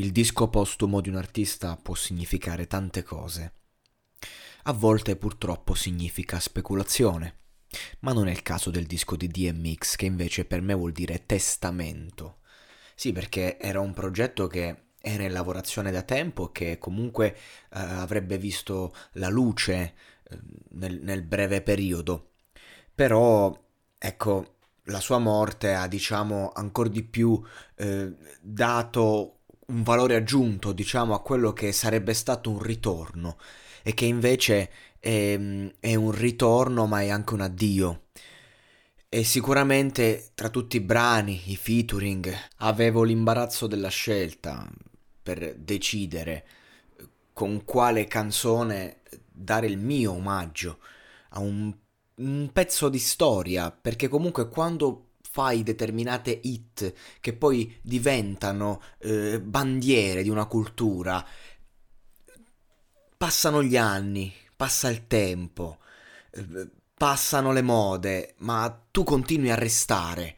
Il disco postumo di un artista può significare tante cose. A volte purtroppo significa speculazione, ma non è il caso del disco di DMX che invece per me vuol dire testamento. Sì, perché era un progetto che era in lavorazione da tempo e che comunque eh, avrebbe visto la luce eh, nel, nel breve periodo. Però, ecco, la sua morte ha, diciamo, ancora di più eh, dato un valore aggiunto, diciamo, a quello che sarebbe stato un ritorno e che invece è, è un ritorno ma è anche un addio. E sicuramente tra tutti i brani, i featuring, avevo l'imbarazzo della scelta per decidere con quale canzone dare il mio omaggio a un, un pezzo di storia, perché comunque quando fai determinate hit che poi diventano eh, bandiere di una cultura, passano gli anni, passa il tempo, eh, passano le mode, ma tu continui a restare.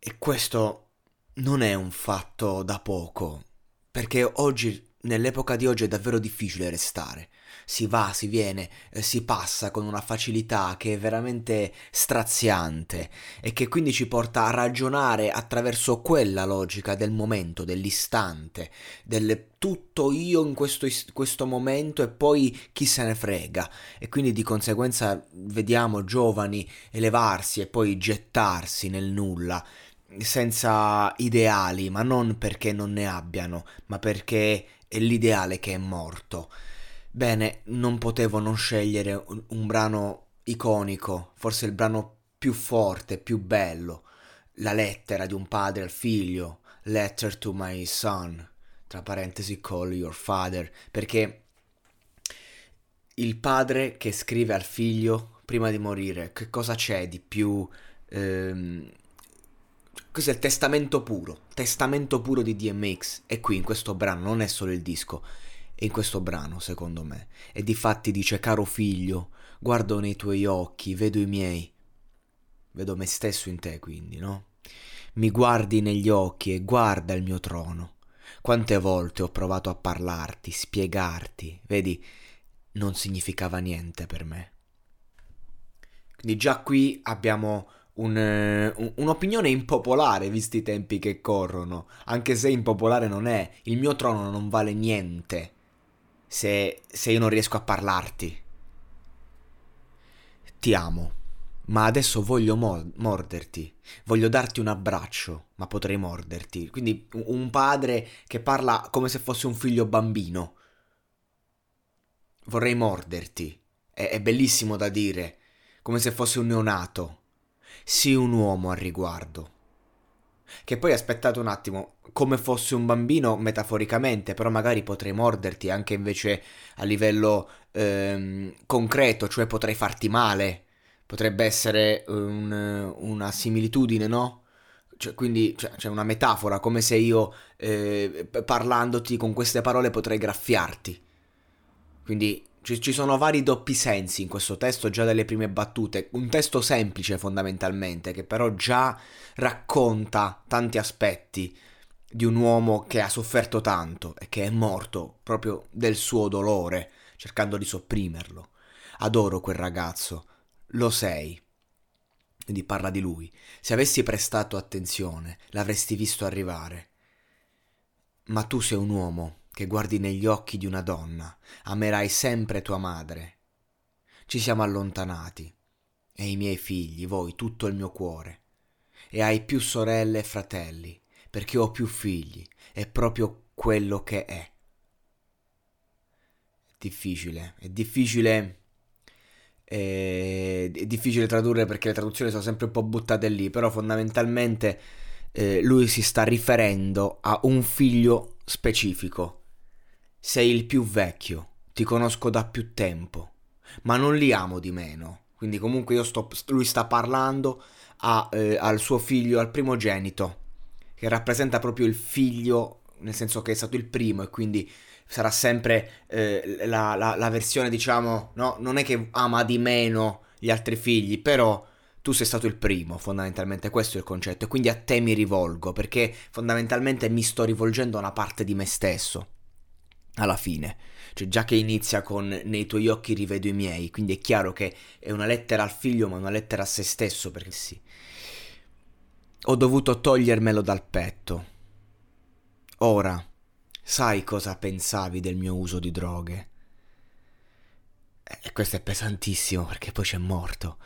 E questo non è un fatto da poco, perché oggi, nell'epoca di oggi, è davvero difficile restare. Si va, si viene, eh, si passa con una facilità che è veramente straziante e che quindi ci porta a ragionare attraverso quella logica del momento, dell'istante, del tutto io in questo, questo momento e poi chi se ne frega. E quindi di conseguenza vediamo giovani elevarsi e poi gettarsi nel nulla senza ideali, ma non perché non ne abbiano, ma perché è l'ideale che è morto. Bene, non potevo non scegliere un, un brano iconico, forse il brano più forte, più bello, la lettera di un padre al figlio, Letter to my son, tra parentesi call your father, perché il padre che scrive al figlio prima di morire, che cosa c'è di più... Ehm, questo è il testamento puro, testamento puro di DMX, e qui in questo brano non è solo il disco, in questo brano, secondo me. E difatti dice, caro figlio, guardo nei tuoi occhi, vedo i miei. Vedo me stesso in te, quindi, no? Mi guardi negli occhi e guarda il mio trono. Quante volte ho provato a parlarti, spiegarti, vedi, non significava niente per me. Quindi già qui abbiamo un, un, un'opinione impopolare, visti i tempi che corrono, anche se impopolare non è. Il mio trono non vale niente se, se io non riesco a parlarti. Ti amo, ma adesso voglio mo- morderti, voglio darti un abbraccio, ma potrei morderti. Quindi un padre che parla come se fosse un figlio bambino. Vorrei morderti. È, è bellissimo da dire, come se fosse un neonato. Sii un uomo al riguardo. Che poi aspettate un attimo, come fosse un bambino metaforicamente, però magari potrei morderti anche invece a livello ehm, concreto, cioè potrei farti male. Potrebbe essere un, una similitudine, no? Cioè, quindi c'è cioè una metafora, come se io eh, parlandoti con queste parole potrei graffiarti. Quindi ci, ci sono vari doppi sensi in questo testo già dalle prime battute, un testo semplice fondamentalmente, che però già racconta tanti aspetti di un uomo che ha sofferto tanto e che è morto proprio del suo dolore, cercando di sopprimerlo. Adoro quel ragazzo, lo sei. Quindi parla di lui. Se avessi prestato attenzione, l'avresti visto arrivare. Ma tu sei un uomo che guardi negli occhi di una donna, amerai sempre tua madre. Ci siamo allontanati, e i miei figli, voi, tutto il mio cuore. E hai più sorelle e fratelli, perché ho più figli, è proprio quello che è. Difficile, è difficile è difficile tradurre perché le traduzioni sono sempre un po' buttate lì, però fondamentalmente eh, lui si sta riferendo a un figlio specifico. Sei il più vecchio, ti conosco da più tempo, ma non li amo di meno. Quindi comunque io sto, lui sta parlando a, eh, al suo figlio, al primogenito, che rappresenta proprio il figlio, nel senso che è stato il primo e quindi sarà sempre eh, la, la, la, versione, diciamo, no? Non è che ama di meno gli altri figli, però tu sei stato il primo, fondamentalmente questo è il concetto, e quindi a te mi rivolgo, perché fondamentalmente mi sto rivolgendo a una parte di me stesso, alla fine. Cioè, già che inizia con nei tuoi occhi rivedo i miei, quindi è chiaro che è una lettera al figlio, ma una lettera a se stesso, perché sì. Ho dovuto togliermelo dal petto. Ora, sai cosa pensavi del mio uso di droghe? E questo è pesantissimo perché poi c'è morto.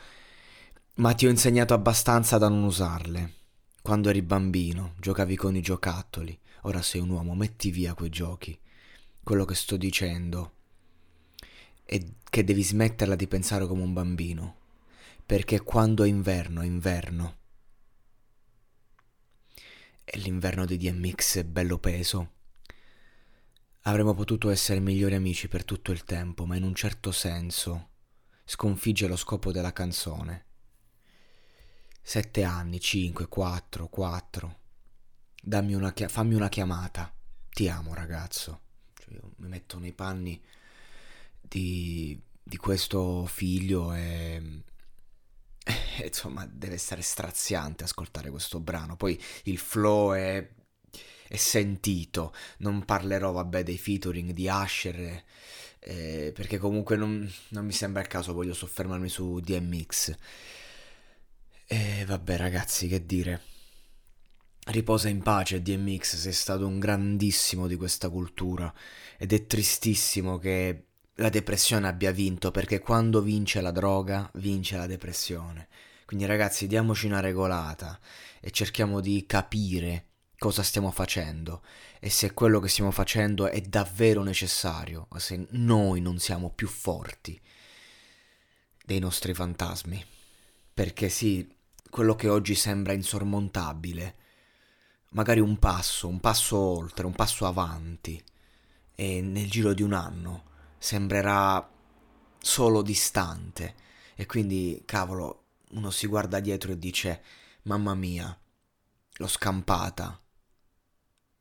Ma ti ho insegnato abbastanza da non usarle. Quando eri bambino, giocavi con i giocattoli. Ora sei un uomo, metti via quei giochi quello che sto dicendo è che devi smetterla di pensare come un bambino, perché quando è inverno è inverno. E l'inverno di DMX è bello peso. Avremmo potuto essere migliori amici per tutto il tempo, ma in un certo senso sconfigge lo scopo della canzone. Sette anni, cinque, quattro, quattro. Dammi una chia- fammi una chiamata. Ti amo, ragazzo io mi metto nei panni di, di questo figlio e, e, insomma deve essere straziante ascoltare questo brano. Poi il flow è, è sentito, non parlerò vabbè dei featuring di Asher eh, perché comunque non, non, mi sembra il caso, voglio soffermarmi su DMX. E vabbè ragazzi, che dire. Riposa in pace DMX, sei stato un grandissimo di questa cultura ed è tristissimo che la depressione abbia vinto perché quando vince la droga vince la depressione. Quindi ragazzi diamoci una regolata e cerchiamo di capire cosa stiamo facendo e se quello che stiamo facendo è davvero necessario se noi non siamo più forti dei nostri fantasmi. Perché sì, quello che oggi sembra insormontabile magari un passo, un passo oltre, un passo avanti. E nel giro di un anno sembrerà solo distante. E quindi cavolo uno si guarda dietro e dice mamma mia l'ho scampata.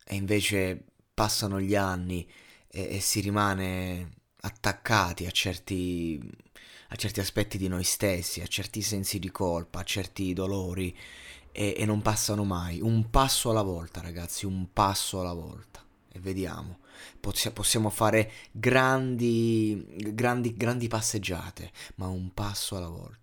E invece passano gli anni e, e si rimane attaccati a certi, a certi aspetti di noi stessi, a certi sensi di colpa, a certi dolori e, e non passano mai. Un passo alla volta, ragazzi, un passo alla volta. E vediamo. Possiamo fare grandi, grandi, grandi passeggiate, ma un passo alla volta.